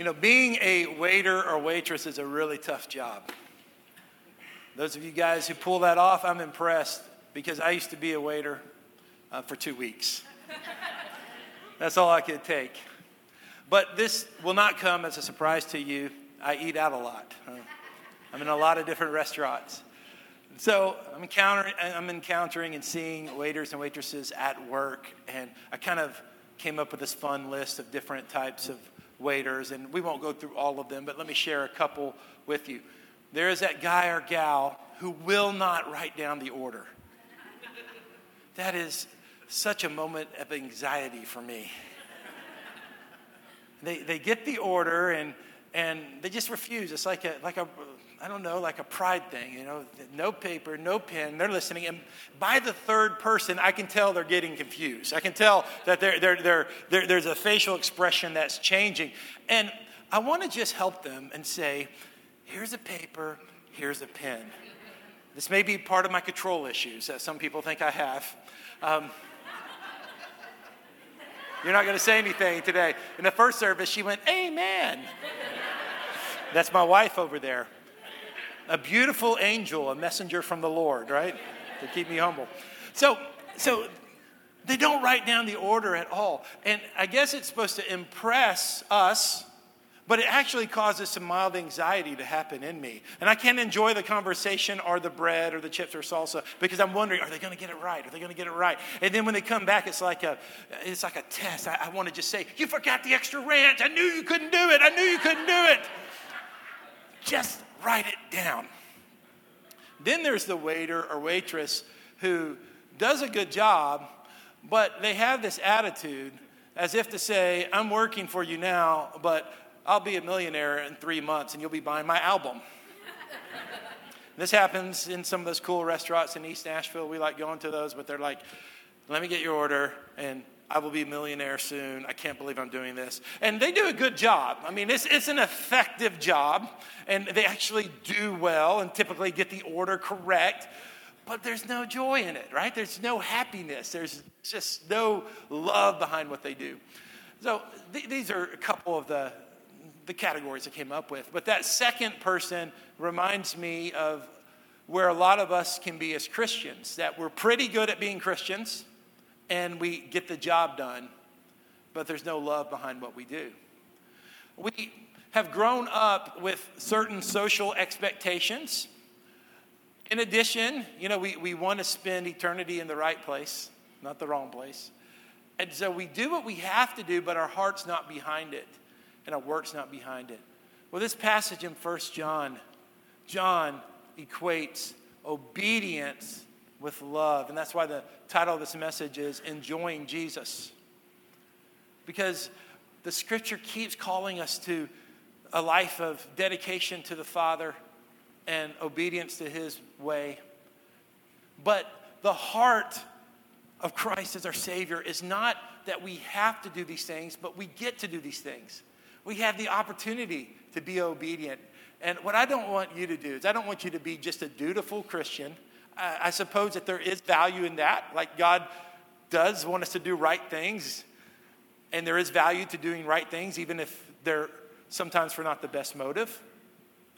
You know, being a waiter or waitress is a really tough job. Those of you guys who pull that off, I'm impressed because I used to be a waiter uh, for two weeks. That's all I could take. But this will not come as a surprise to you. I eat out a lot. I'm in a lot of different restaurants. So I'm encountering, I'm encountering and seeing waiters and waitresses at work, and I kind of came up with this fun list of different types of waiters, and we won't go through all of them, but let me share a couple with you. There is that guy or gal who will not write down the order. That is such a moment of anxiety for me. They, they get the order and, and they just refuse. It's like a, like a I don't know, like a pride thing, you know, no paper, no pen, they're listening. And by the third person, I can tell they're getting confused. I can tell that they're, they're, they're, there's a facial expression that's changing. And I want to just help them and say, here's a paper, here's a pen. This may be part of my control issues that some people think I have. Um, you're not going to say anything today. In the first service, she went, Amen. That's my wife over there a beautiful angel, a messenger from the Lord, right? To keep me humble. So, so they don't write down the order at all. And I guess it's supposed to impress us, but it actually causes some mild anxiety to happen in me. And I can't enjoy the conversation or the bread or the chips or salsa because I'm wondering, are they going to get it right? Are they going to get it right? And then when they come back, it's like a, it's like a test. I, I want to just say, you forgot the extra ranch. I knew you couldn't do it. I knew you couldn't do it. Just write it down. Then there's the waiter or waitress who does a good job, but they have this attitude as if to say, I'm working for you now, but I'll be a millionaire in three months and you'll be buying my album. this happens in some of those cool restaurants in East Nashville. We like going to those, but they're like, let me get your order and I will be a millionaire soon. I can't believe I'm doing this. And they do a good job. I mean, it's, it's an effective job, and they actually do well and typically get the order correct, but there's no joy in it, right? There's no happiness. There's just no love behind what they do. So th- these are a couple of the, the categories I came up with. But that second person reminds me of where a lot of us can be as Christians, that we're pretty good at being Christians and we get the job done, but there's no love behind what we do. We have grown up with certain social expectations. In addition, you know, we, we want to spend eternity in the right place, not the wrong place. And so we do what we have to do, but our heart's not behind it, and our work's not behind it. Well, this passage in First John, John equates obedience with love. And that's why the title of this message is Enjoying Jesus. Because the scripture keeps calling us to a life of dedication to the Father and obedience to his way. But the heart of Christ as our Savior is not that we have to do these things, but we get to do these things. We have the opportunity to be obedient. And what I don't want you to do is, I don't want you to be just a dutiful Christian I suppose that there is value in that. Like God does want us to do right things, and there is value to doing right things, even if they're sometimes for not the best motive.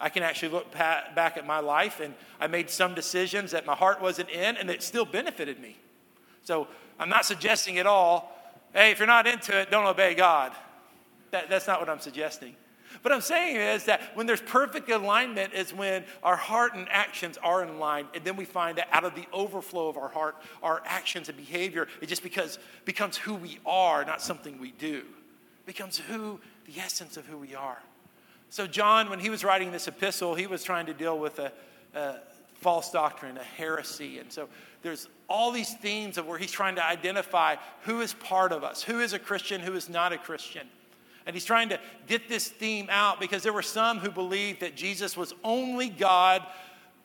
I can actually look back at my life, and I made some decisions that my heart wasn't in, and it still benefited me. So I'm not suggesting at all, hey, if you're not into it, don't obey God. That, that's not what I'm suggesting. What I'm saying is that when there's perfect alignment is when our heart and actions are in line, and then we find that out of the overflow of our heart, our actions and behavior, it just because becomes who we are, not something we do. It becomes who the essence of who we are. So John, when he was writing this epistle, he was trying to deal with a, a false doctrine, a heresy, and so there's all these themes of where he's trying to identify who is part of us, who is a Christian, who is not a Christian. And he's trying to get this theme out because there were some who believed that Jesus was only God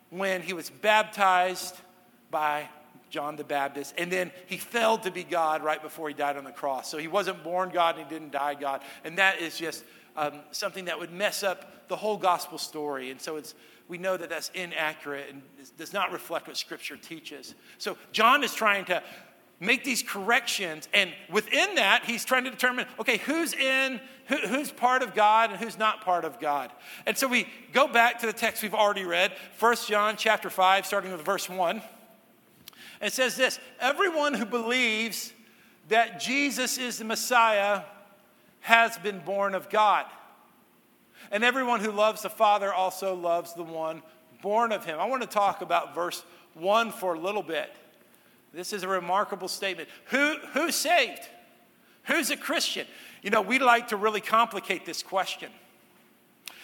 when he was baptized by John the Baptist. And then he failed to be God right before he died on the cross. So he wasn't born God and he didn't die God. And that is just um, something that would mess up the whole gospel story. And so it's, we know that that's inaccurate and does not reflect what Scripture teaches. So John is trying to make these corrections. And within that, he's trying to determine okay, who's in, who, who's part of God and who's not part of God. And so we go back to the text we've already read, 1 John chapter 5, starting with verse 1. And it says this Everyone who believes that Jesus is the Messiah has been born of God. And everyone who loves the Father also loves the one born of him. I want to talk about verse 1 for a little bit. This is a remarkable statement. Who, who's saved? Who's a Christian? You know, we like to really complicate this question.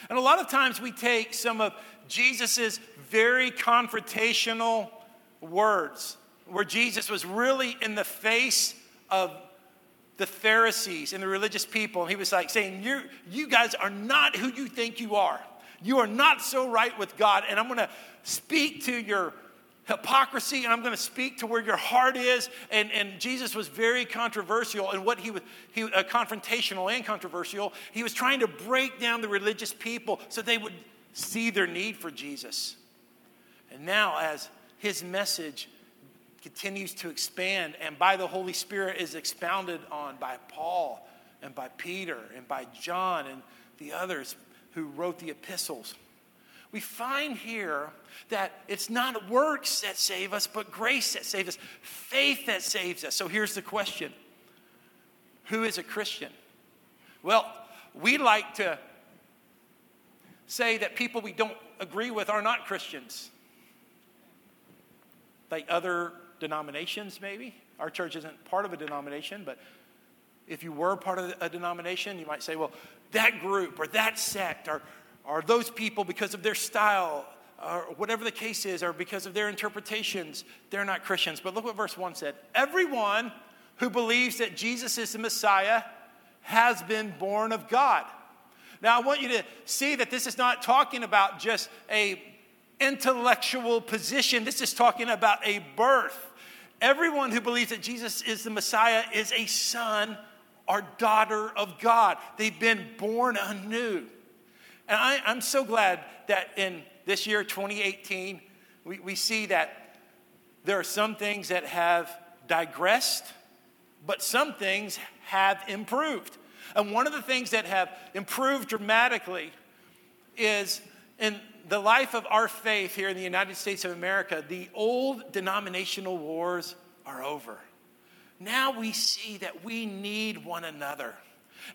And a lot of times we take some of Jesus's very confrontational words, where Jesus was really in the face of the Pharisees and the religious people. And he was like saying, you you guys are not who you think you are. You are not so right with God. And I'm going to speak to your hypocrisy and I'm going to speak to where your heart is. And, and Jesus was very controversial and what he was, he, uh, confrontational and controversial. He was trying to break down the religious people so they would see their need for Jesus. And now, as his message continues to expand and by the Holy Spirit is expounded on by Paul and by Peter and by John and the others who wrote the epistles. We find here that it's not works that save us, but grace that saves us, faith that saves us. So here's the question Who is a Christian? Well, we like to say that people we don't agree with are not Christians. Like other denominations, maybe. Our church isn't part of a denomination, but if you were part of a denomination, you might say, well, that group or that sect or, or those people, because of their style or whatever the case is, or because of their interpretations, they're not Christians. But look what verse 1 said Everyone who believes that Jesus is the Messiah has been born of God. Now, I want you to see that this is not talking about just a intellectual position. This is talking about a birth. Everyone who believes that Jesus is the Messiah is a son or daughter of God. They've been born anew. And I, am so glad that in this year, 2018, we, we see that there are some things that have digressed, but some things have improved. And one of the things that have improved dramatically is in the life of our faith here in the United States of America, the old denominational wars are over. Now we see that we need one another.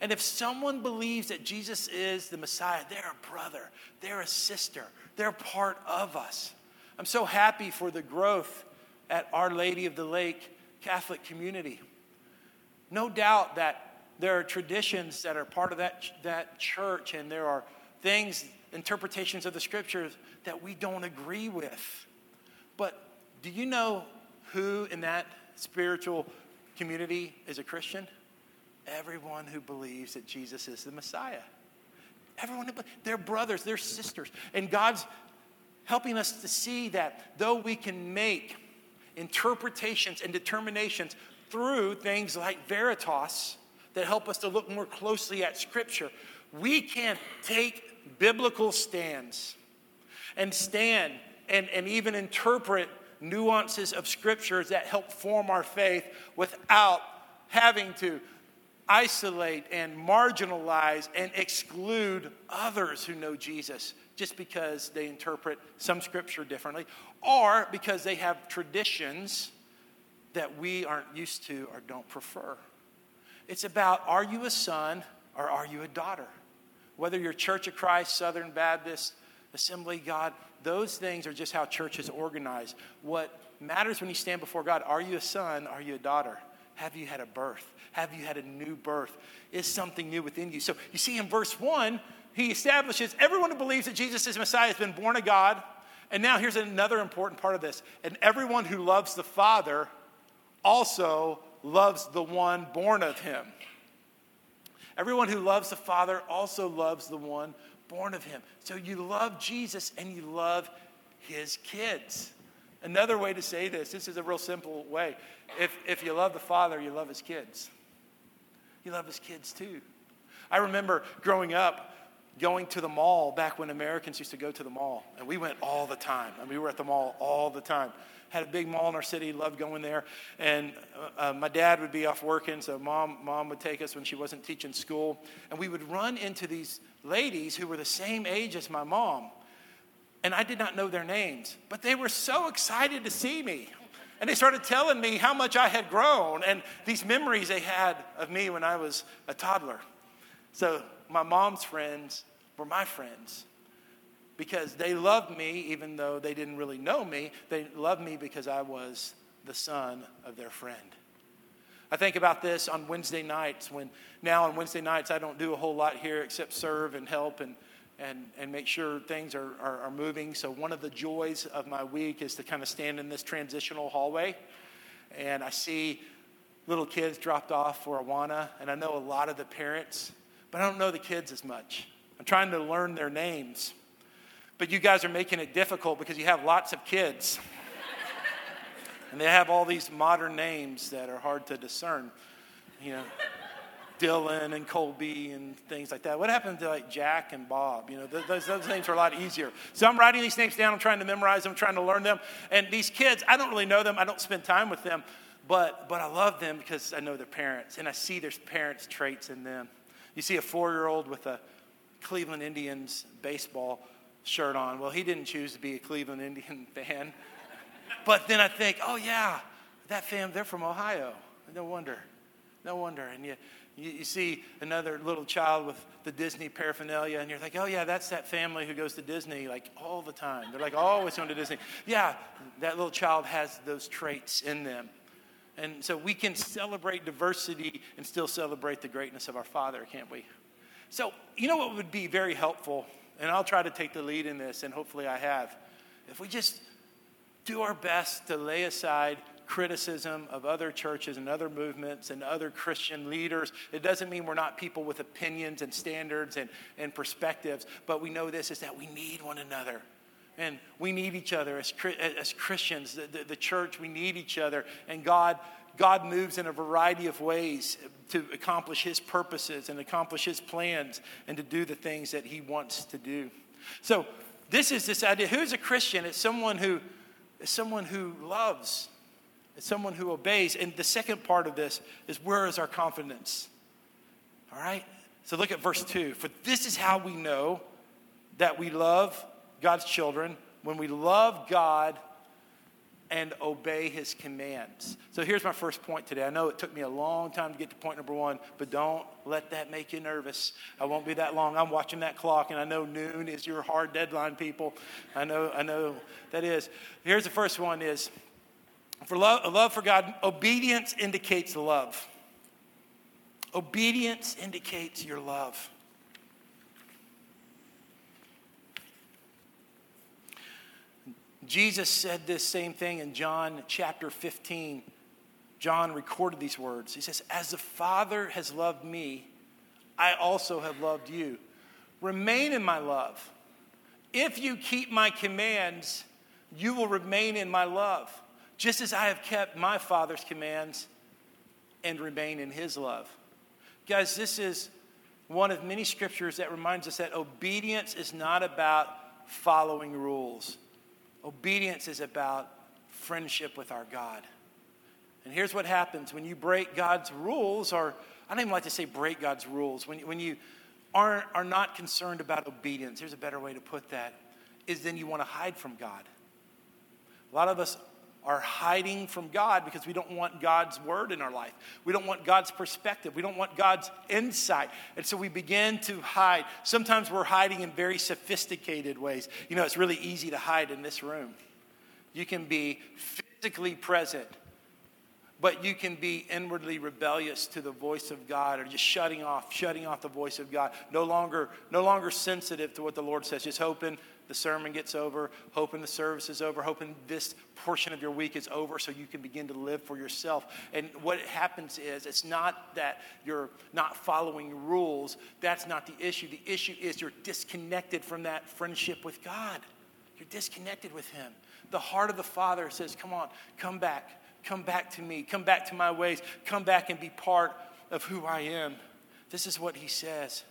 And if someone believes that Jesus is the Messiah, they're a brother, they're a sister, they're part of us. I'm so happy for the growth at Our Lady of the Lake Catholic community. No doubt that there are traditions that are part of that, that church, and there are things interpretations of the scriptures that we don't agree with. But do you know who in that spiritual community is a Christian? Everyone who believes that Jesus is the Messiah. Everyone, they're brothers, they're sisters. And God's helping us to see that though we can make interpretations and determinations through things like Veritas that help us to look more closely at Scripture, we can take biblical stands and stand and, and even interpret nuances of scriptures that help form our faith without having to isolate and marginalize and exclude others who know Jesus just because they interpret some scripture differently or because they have traditions that we aren't used to or don't prefer. It's about are you a son or are you a daughter? whether you're Church of Christ, Southern Baptist, Assembly God, those things are just how church is organized. What matters when you stand before God are you a son? Are you a daughter? Have you had a birth? Have you had a new birth? Is something new within you? So you see in verse 1, he establishes everyone who believes that Jesus is Messiah has been born of God. And now here's another important part of this. And everyone who loves the Father also loves the one born of him. Everyone who loves the Father also loves the one born of him. So you love Jesus and you love his kids. Another way to say this, this is a real simple way. If, if you love the Father, you love his kids. You love his kids too. I remember growing up, going to the mall back when Americans used to go to the mall. And we went all the time. And we were at the mall all the time. Had a big mall in our city, loved going there. And uh, uh, my dad would be off working, so mom, mom would take us when she wasn't teaching school. And we would run into these ladies who were the same age as my mom. And I did not know their names, but they were so excited to see me. And they started telling me how much I had grown and these memories they had of me when I was a toddler. So my mom's friends were my friends because they loved me even though they didn't really know me. They loved me because I was the son of their friend. I think about this on Wednesday nights when now on Wednesday nights I don't do a whole lot here except serve and help and, and, and make sure things are, are, are moving. So, one of the joys of my week is to kind of stand in this transitional hallway and I see little kids dropped off for Awana, and I know a lot of the parents but I don't know the kids as much. I'm trying to learn their names. But you guys are making it difficult because you have lots of kids. and they have all these modern names that are hard to discern. You know, Dylan and Colby and things like that. What happened to like Jack and Bob? You know, those, those names are a lot easier. So I'm writing these names down. I'm trying to memorize them, trying to learn them. And these kids, I don't really know them. I don't spend time with them. But, but I love them because I know their parents and I see their parents' traits in them. You see a four year old with a Cleveland Indians baseball shirt on. Well, he didn't choose to be a Cleveland Indian fan. But then I think, oh, yeah, that fam, they're from Ohio. No wonder. No wonder. And you, you, you, see another little child with the Disney paraphernalia, and you're like, oh, yeah, that's that family who goes to Disney like all the time. They're like always going to Disney. Yeah, that little child has those traits in them. And so we can celebrate diversity and still celebrate the greatness of our Father, can't we? So, you know what would be very helpful, and I'll try to take the lead in this, and hopefully I have. If we just do our best to lay aside criticism of other churches and other movements and other Christian leaders. It doesn't mean we're not people with opinions and standards and, and perspectives, but we know this is that we need one another. And we need each other as, as Christians, the, the, the church, we need each other. And God, God moves in a variety of ways to accomplish His purposes and accomplish His plans and to do the things that He wants to do. So, this is this idea who's a Christian? It's someone who, is someone who loves, it's someone who obeys. And the second part of this is where is our confidence? All right? So, look at verse 2. For this is how we know that we love God's children, when we love God and obey his commands. So here's my first point today. I know it took me a long time to get to point number one, but don't let that make you nervous. I won't be that long. I'm watching that clock, and I know noon is your hard deadline, people. I know, I know that is. Here's the first one is for love, love for God, obedience indicates love. Obedience indicates your love. Jesus said this same thing in John chapter 15. John recorded these words. He says, As the Father has loved me, I also have loved you. Remain in my love. If you keep my commands, you will remain in my love, just as I have kept my Father's commands and remain in his love. Guys, this is one of many scriptures that reminds us that obedience is not about following rules. Obedience is about friendship with our God. And here's what happens when you break God's rules, or I don't even like to say break God's rules, when, when you are, are not concerned about obedience, here's a better way to put that, is then you want to hide from God. A lot of us are hiding from God because we don't want God's word in our life. We don't want God's perspective. We don't want God's insight. And so we begin to hide. Sometimes we're hiding in very sophisticated ways. You know, it's really easy to hide in this room. You can be physically present, but you can be inwardly rebellious to the voice of God or just shutting off, shutting off the voice of God. No longer, no longer sensitive to what the Lord says, just hoping the sermon gets over, hoping the service is over, hoping this portion of your week is over so you can begin to live for yourself. And what happens is it's not that you're not following rules, that's not the issue. The issue is you're disconnected from that friendship with God. You're disconnected with Him. The heart of the Father says, Come on, come back. Come back to me. Come back to my ways. Come back and be part of who I am. This is what He says.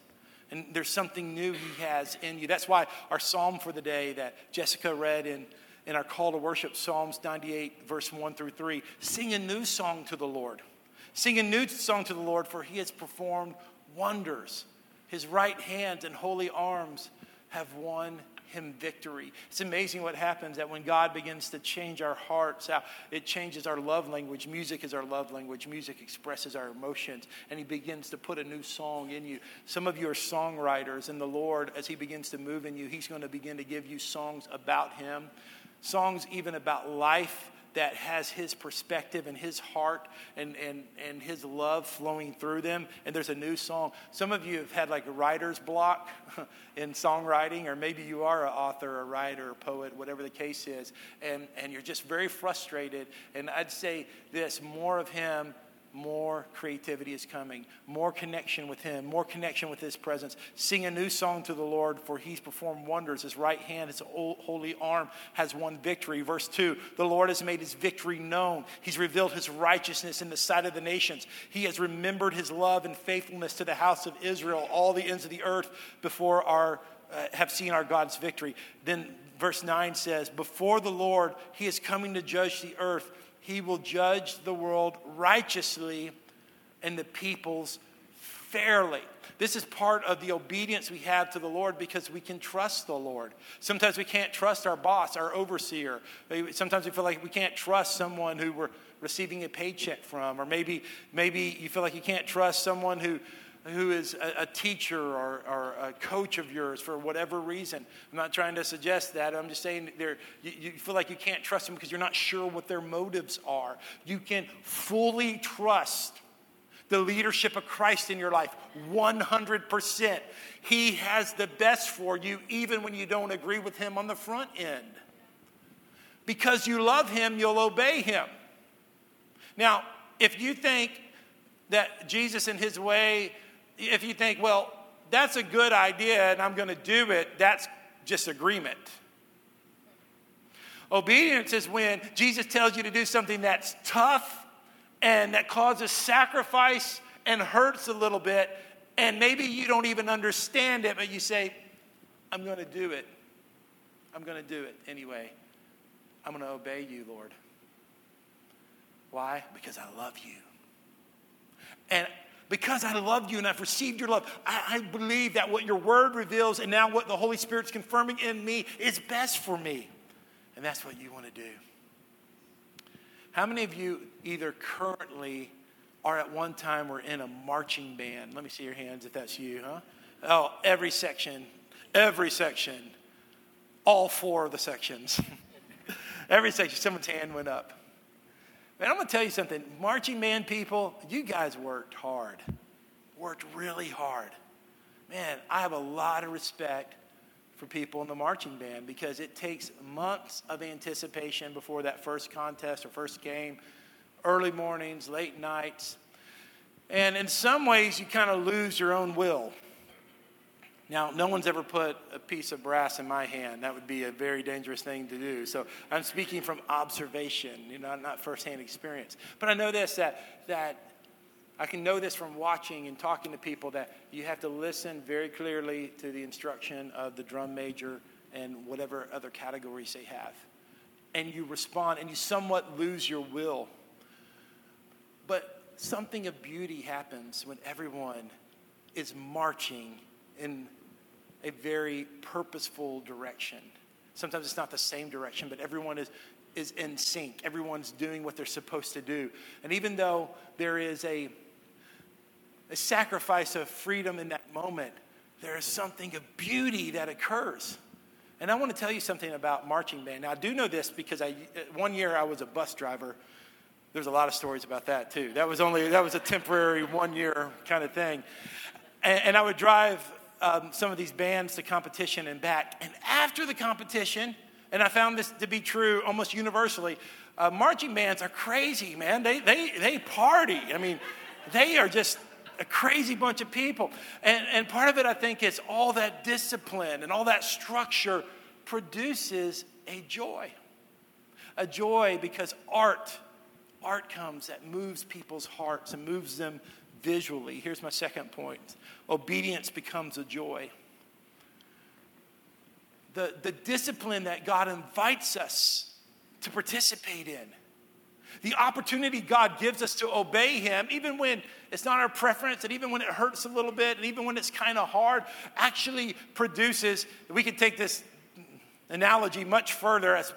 And there's something new He has in you. That's why our psalm for the day that Jessica read in, in our call to worship, Psalms 98, verse 1 through 3, sing a new song to the Lord. Sing a new song to the Lord, for He has performed wonders. His right hand and holy arms have won him victory. It's amazing what happens that when God begins to change our hearts, it changes our love language. Music is our love language. Music expresses our emotions, and he begins to put a new song in you. Some of you are songwriters, and the Lord, as he begins to move in you, he's going to begin to give you songs about him, songs even about life that has his perspective and his heart and, and, and his love flowing through them. And there's a new song. Some of you have had like a writer's block in songwriting, or maybe you are an author, a writer, a poet, whatever the case is, and, and you're just very frustrated. And I'd say this more of him more creativity is coming, more connection with Him, more connection with His presence. Sing a new song to the Lord, for He's performed wonders. His right hand, His holy arm has won victory. Verse 2 The Lord has made His victory known. He's revealed His righteousness in the sight of the nations. He has remembered His love and faithfulness to the house of Israel. All the ends of the earth before our uh, have seen our God's victory. Then verse 9 says, Before the Lord, He is coming to judge the earth he will judge the world righteously and the peoples fairly. This is part of the obedience we have to the Lord because we can trust the Lord. Sometimes we can't trust our boss, our overseer. Sometimes we feel like we can't trust someone who we're receiving a paycheck from, or maybe maybe you feel like you can't trust someone who who is a, a teacher or, or, a coach of yours for whatever reason. I'm not trying to suggest that. I'm just saying you, you feel like you can't trust them because you're not sure what their motives are. You can fully trust the leadership of Christ in your life 100%. He has the best for you, even when you don't agree with Him on the front end. Because you love Him, you'll obey Him. Now, if you think that Jesus and His way if you think, well, that's a good idea and I'm going to do it, that's just agreement. Obedience is when Jesus tells you to do something that's tough and that causes sacrifice and hurts a little bit, and maybe you don't even understand it, but you say, I'm going to do it. I'm going to do it anyway. I'm going to obey you, Lord. Why? Because I love you. And because I loved you and I've received your love, I, I, believe that what your word reveals and now what the Holy Spirit's confirming in me is best for me. And that's what you want to do. How many of you either currently or at one time were in a marching band? Let me see your hands if that's you, huh? Oh, every section, every section, all four of the sections. every section, someone's hand went up. Man, I'm going to tell you something. Marching band people, you guys worked hard. Worked really hard. Man, I have a lot of respect for people in the marching band because it takes months of anticipation before that first contest or first game, early mornings, late nights. And in some ways, you kind of lose your own will. Now, no one's ever put a piece of brass in my hand. That would be a very dangerous thing to do. So I'm speaking from observation, you know, not firsthand experience. But I know this that, that I can know this from watching and talking to people that you have to listen very clearly to the instruction of the drum major and whatever other categories they have. And you respond and you somewhat lose your will. But something of beauty happens when everyone is marching in a very purposeful direction. Sometimes it's not the same direction, but everyone is, is in sync. Everyone's doing what they're supposed to do. And even though there is a, a sacrifice of freedom in that moment, there is something of beauty that occurs. And I want to tell you something about marching band. Now, I do know this because I, uh, one year I was a bus driver. There's a lot of stories about that too. That was only that was a temporary one year kind of thing, and, and I would drive um, some of these bands to competition and back. And after the competition, and I found this to be true almost universally, uh, marching bands are crazy, man. They, they, they party. I mean, they are just a crazy bunch of people. And, and part of it, I think, is all that discipline and all that structure produces a joy. A joy because art, art comes that moves people's hearts and moves them visually. Here's my second point obedience becomes a joy. The, the discipline that God invites us to participate in, the opportunity God gives us to obey Him, even when it's not our preference, and even when it hurts a little bit, and even when it's kind of hard, actually produces. We could take this analogy much further as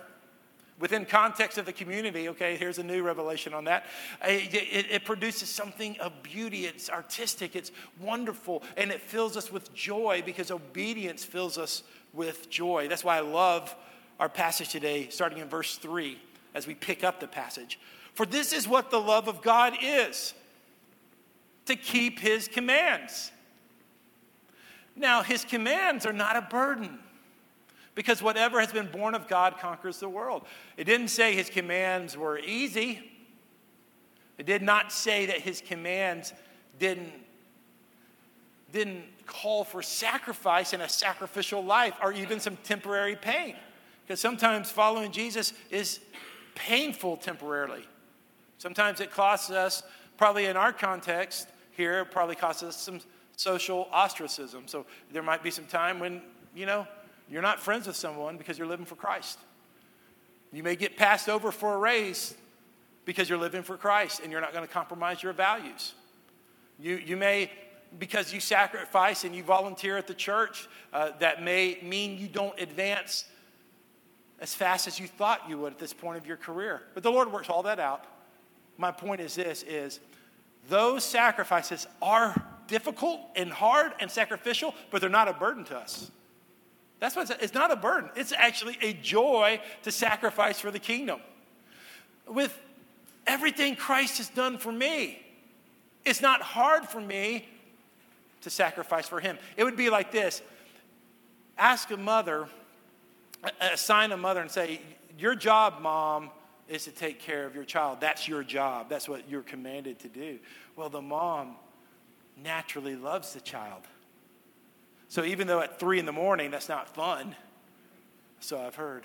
within context of the community okay here's a new revelation on that. It, it, it, produces something of beauty. It's artistic. It's wonderful. And it fills us with joy because obedience fills us with joy. That's why i love our passage today starting in verse 3 as we pick up the passage. For this is what the love of god is to keep his commands. Now his commands are not a burden because whatever has been born of God conquers the world. It didn't say his commands were easy. It did not say that his commands didn't, didn't call for sacrifice and a sacrificial life or even some temporary pain. Because sometimes following Jesus is painful temporarily. Sometimes it costs us, probably in our context here, it probably costs us some social ostracism. So there might be some time when, you know, you're not friends with someone because you're living for Christ. You may get passed over for a raise because you're living for Christ and you're not going to compromise your values. You, you may, because you sacrifice and you volunteer at the church, uh, that may mean you don't advance as fast as you thought you would at this point of your career. But the Lord works all that out. My point is this is those sacrifices are difficult and hard and sacrificial, but they're not a burden to us. That's what it's, it's not a burden. It's actually a joy to sacrifice for the kingdom. With everything Christ has done for me, it's not hard for me to sacrifice for him. It would be like this ask a mother, assign a mother, and say, Your job, mom, is to take care of your child. That's your job. That's what you're commanded to do. Well, the mom naturally loves the child. So even though at three in the morning, that's not fun, so I've heard.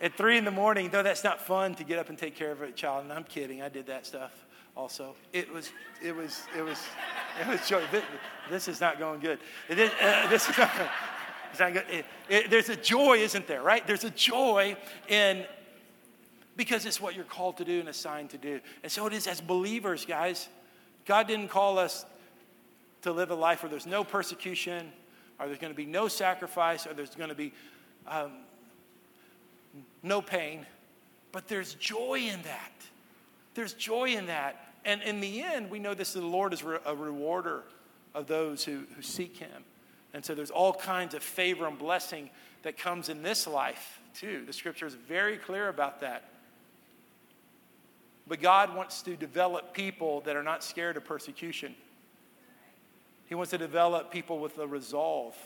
at three in the morning, though that's not fun to get up and take care of a child, and I'm kidding, I did that stuff also. It was, it was, it was, it was joy. This, this is not going good. Uh, this is not, it's not good. It, it, there's a joy, isn't there, right? There's a joy in, because it's what you're called to do and assigned to do. And so it is as believers, guys. God didn't call us to live a life where there's no persecution, or there's going to be no sacrifice, or there's going to be um, no pain. But there's joy in that. There's joy in that. And in the end, we know this the Lord is a rewarder of those who, who seek Him. And so there's all kinds of favor and blessing that comes in this life, too. The scripture is very clear about that. But God wants to develop people that are not scared of persecution. He wants to develop people with a resolve.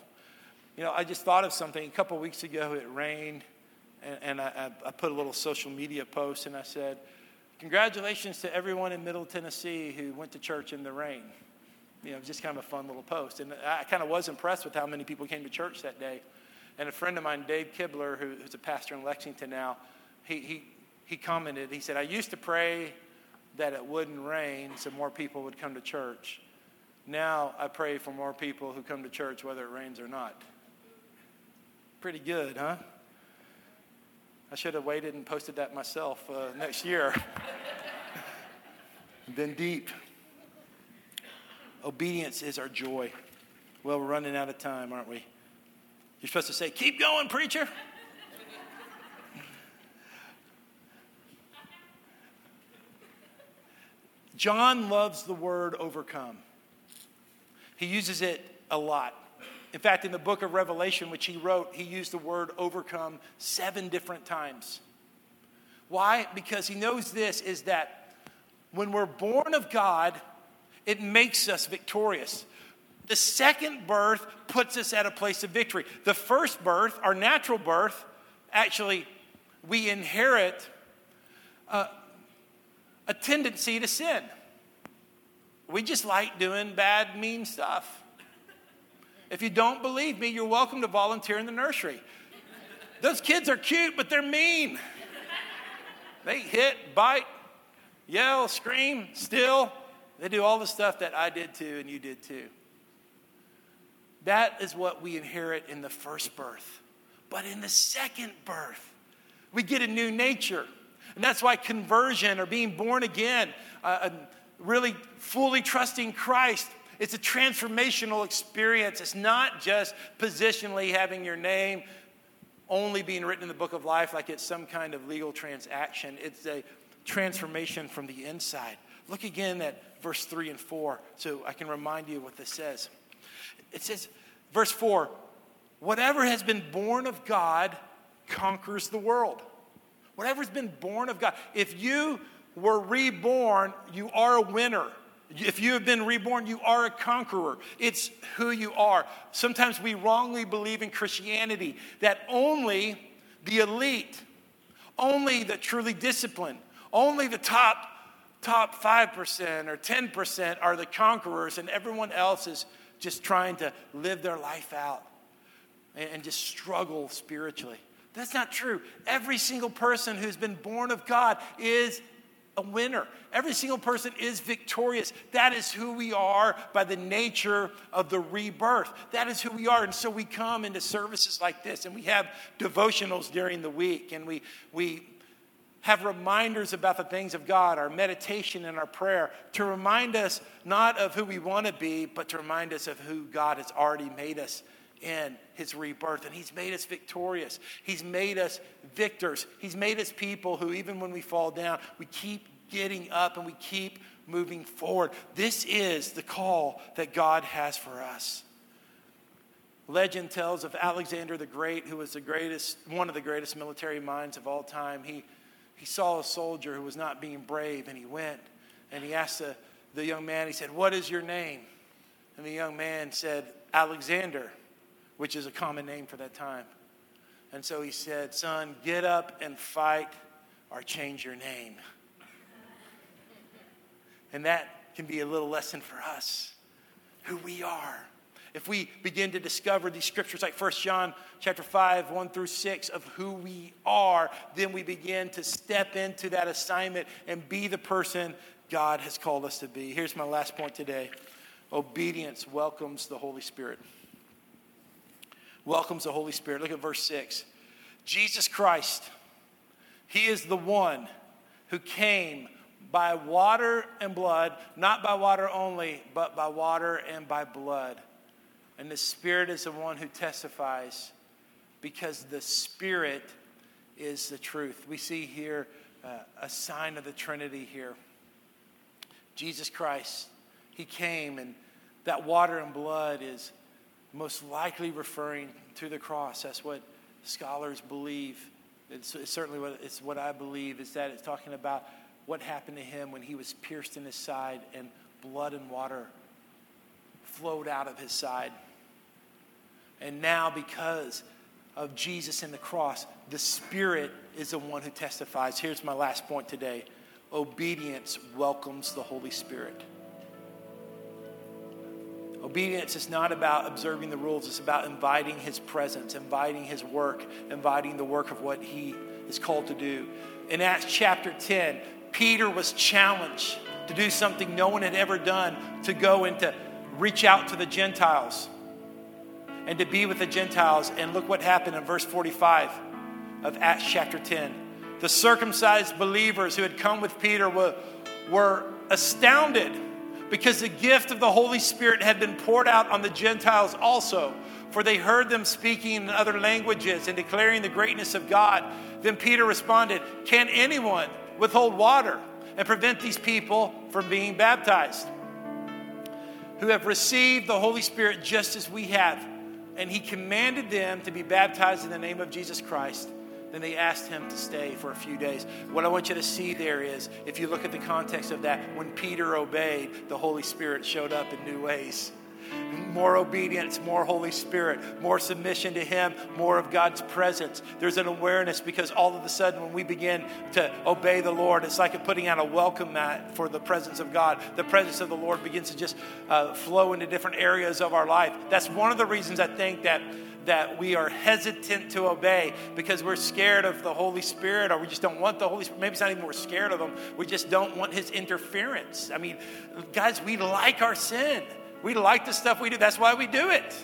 You know, I just thought of something. A couple weeks ago, it rained, and, and I, I, put a little social media post, and I said, Congratulations to everyone in Middle Tennessee who went to church in the rain. You know, just kind of a fun little post. And I kind of was impressed with how many people came to church that day. And a friend of mine, Dave Kibler, who's a pastor in Lexington now, he, he, he commented, he said, I used to pray that it wouldn't rain so more people would come to church. Now I pray for more people who come to church whether it rains or not. Pretty good, huh? I should have waited and posted that myself uh, next year. Been deep. Obedience is our joy. Well, we're running out of time, aren't we? You're supposed to say, Keep going, preacher. John loves the word overcome. He uses it a lot. In fact, in the book of Revelation, which he wrote, he used the word overcome seven different times. Why? Because he knows this is that when we're born of God, it makes us victorious. The second birth puts us at a place of victory. The first birth, our natural birth, actually, we inherit uh, a tendency to sin. We just like doing bad, mean stuff. If you don't believe me, you're welcome to volunteer in the nursery. Those kids are cute, but they're mean. They hit, bite, yell, scream, still. They do all the stuff that I did too and you did too. That is what we inherit in the first birth. But in the second birth, we get a new nature. And that's why conversion or being born again, uh, really fully trusting Christ, it's a transformational experience. It's not just positionally having your name only being written in the book of life like it's some kind of legal transaction. It's a transformation from the inside. Look again at verse 3 and 4 so I can remind you what this says. It says, verse 4 whatever has been born of God conquers the world. Whatever's been born of God. If you were reborn, you are a winner. If you have been reborn, you are a conqueror. It's who you are. Sometimes we wrongly believe in Christianity that only the elite, only the truly disciplined, only the top top 5% or 10% are the conquerors and everyone else is just trying to live their life out and, and just struggle spiritually. That's not true. Every single person who's been born of God is a winner. Every single person is victorious. That is who we are by the nature of the rebirth. That is who we are. And so we come into services like this and we have devotionals during the week and we, we have reminders about the things of God, our meditation and our prayer, to remind us not of who we want to be, but to remind us of who God has already made us in his rebirth. And he's made us victorious. He's made us victors. He's made us people who, even when we fall down, we keep getting up and we keep moving forward. This is the call that God has for us. Legend tells of Alexander the Great, who was the greatest, one of the greatest military minds of all time. He, he saw a soldier who was not being brave, and he went and he asked the, the young man, he said, What is your name? And the young man said, Alexander which is a common name for that time. And so he said, Son, get up and fight or change your name. And that can be a little lesson for us who we are. If we begin to discover these scriptures like 1 John chapter 5, 1 through 6 of who we are, then we begin to step into that assignment and be the person God has called us to be. Here's my last point today obedience welcomes the Holy Spirit welcomes the Holy Spirit. Look at verse 6. Jesus Christ, He is the one who came by water and blood, not by water only, but by water and by blood. And the Spirit is the one who testifies because the Spirit is the truth. We see here uh, a sign of the Trinity here. Jesus Christ, He came, and that water and blood is most likely referring to the cross. That's what scholars believe. It's, it's, certainly what, it's what I believe is that it's talking about what happened to him when he was pierced in his side and blood and water flowed out of his side. And now, because of Jesus and the cross, the Spirit is the one who testifies. Here's my last point today obedience welcomes the Holy Spirit. Obedience is not about observing the rules, it's about inviting His presence, inviting His work, inviting the work of what He is called to do. In Acts chapter 10, Peter was challenged to do something no one had ever done to go and to reach out to the Gentiles and to be with the Gentiles. And look what happened in verse 45 of Acts chapter 10. The circumcised believers who had come with Peter were, were astounded because the gift of the Holy Spirit had been poured out on the Gentiles also. For they heard them speaking in other languages and declaring the greatness of God. Then Peter responded, Can anyone withhold water and prevent these people from being baptized? Who have received the Holy Spirit just as we have. And he commanded them to be baptized in the name of Jesus Christ. Then they asked him to stay for a few days. What I want you to see there is, if you look at the context of that, when Peter obeyed, the Holy Spirit showed up in new ways. More obedience, more Holy Spirit, more submission to Him, more of God's presence. There's an awareness because all of a sudden, when we begin to obey the Lord, it's like putting out a welcome mat for the presence of God. The presence of the Lord begins to just uh, flow into different areas of our life. That's one of the reasons I think that that we are hesitant to obey because we're scared of the Holy Spirit or we just don't want the Holy Spirit. Maybe it's not even we're scared of Him, we just don't want His interference. I mean, guys, we like our sin. We like the stuff we do. That's why we do it.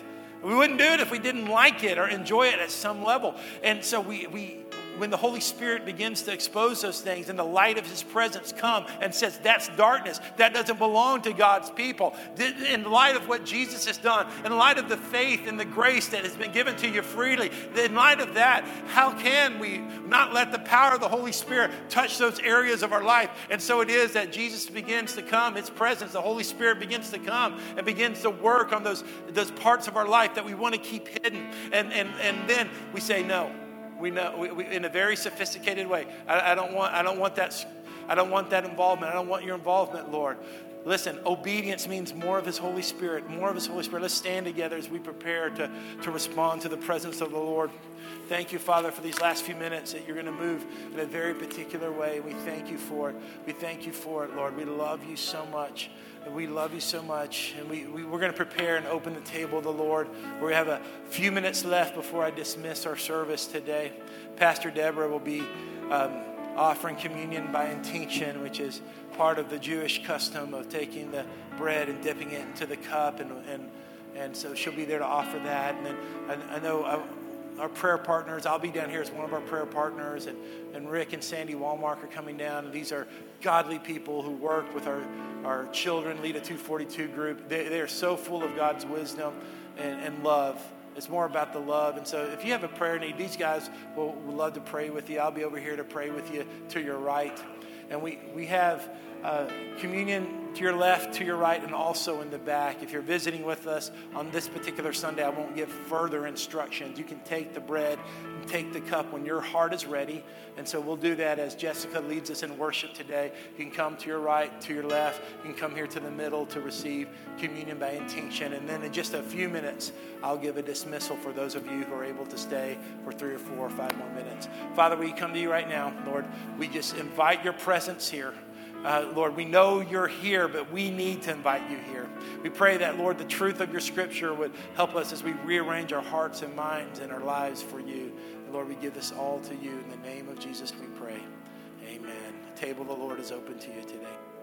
We wouldn't do it if we didn't like it or enjoy it at some level. And so we, we when the Holy Spirit begins to expose those things and the light of His presence come and says, that's darkness. That doesn't belong to God's people. In light of what Jesus has done, in light of the faith and the grace that has been given to you freely, in light of that, how can we not let the power of the Holy Spirit touch those areas of our life? And so it is that Jesus begins to come, His presence, the Holy Spirit begins to come and begins to work on those, those parts of our life that we want to keep hidden. And, and, and then we say, no we know we, we, in a very sophisticated way. I, I, don't want, I don't want that. I don't want that involvement. I don't want your involvement, Lord. Listen, obedience means more of His Holy Spirit, more of His Holy Spirit. Let's stand together as we prepare to, to respond to the presence of the Lord. Thank you, Father, for these last few minutes that you're going to move in a very particular way. We thank you for it. We thank you for it, Lord. We love you so much. We love you so much. And we, we, we're going to prepare and open the table of the Lord. We have a few minutes left before I dismiss our service today. Pastor Deborah will be um, offering communion by intinction, which is part of the Jewish custom of taking the bread and dipping it into the cup. And, and, and so she'll be there to offer that. And then I, I know. I, our prayer partners. I'll be down here as one of our prayer partners, and, and Rick and Sandy Walmark are coming down. These are godly people who work with our, our children, Lead a 242 group. They, they are so full of God's wisdom and, and love. It's more about the love. And so if you have a prayer need, these guys will, will love to pray with you. I'll be over here to pray with you to your right. And we, we have uh, communion to your left, to your right, and also in the back. If you're visiting with us on this particular Sunday, I won't give further instructions. You can take the bread and take the cup when your heart is ready. And so we'll do that as Jessica leads us in worship today. You can come to your right, to your left. You can come here to the middle to receive communion by intinction. And then in just a few minutes, I'll give a dismissal for those of you who are able to stay for three or four or five more minutes. Father, we come to you right now, Lord. We just invite your presence here. Uh, Lord, we know you're here, but we need to invite you here. We pray that, Lord, the truth of your scripture would help us as we rearrange our hearts and minds and our lives for you. And Lord, we give this all to you. In the name of Jesus, we pray. Amen. The table of the Lord is open to you today.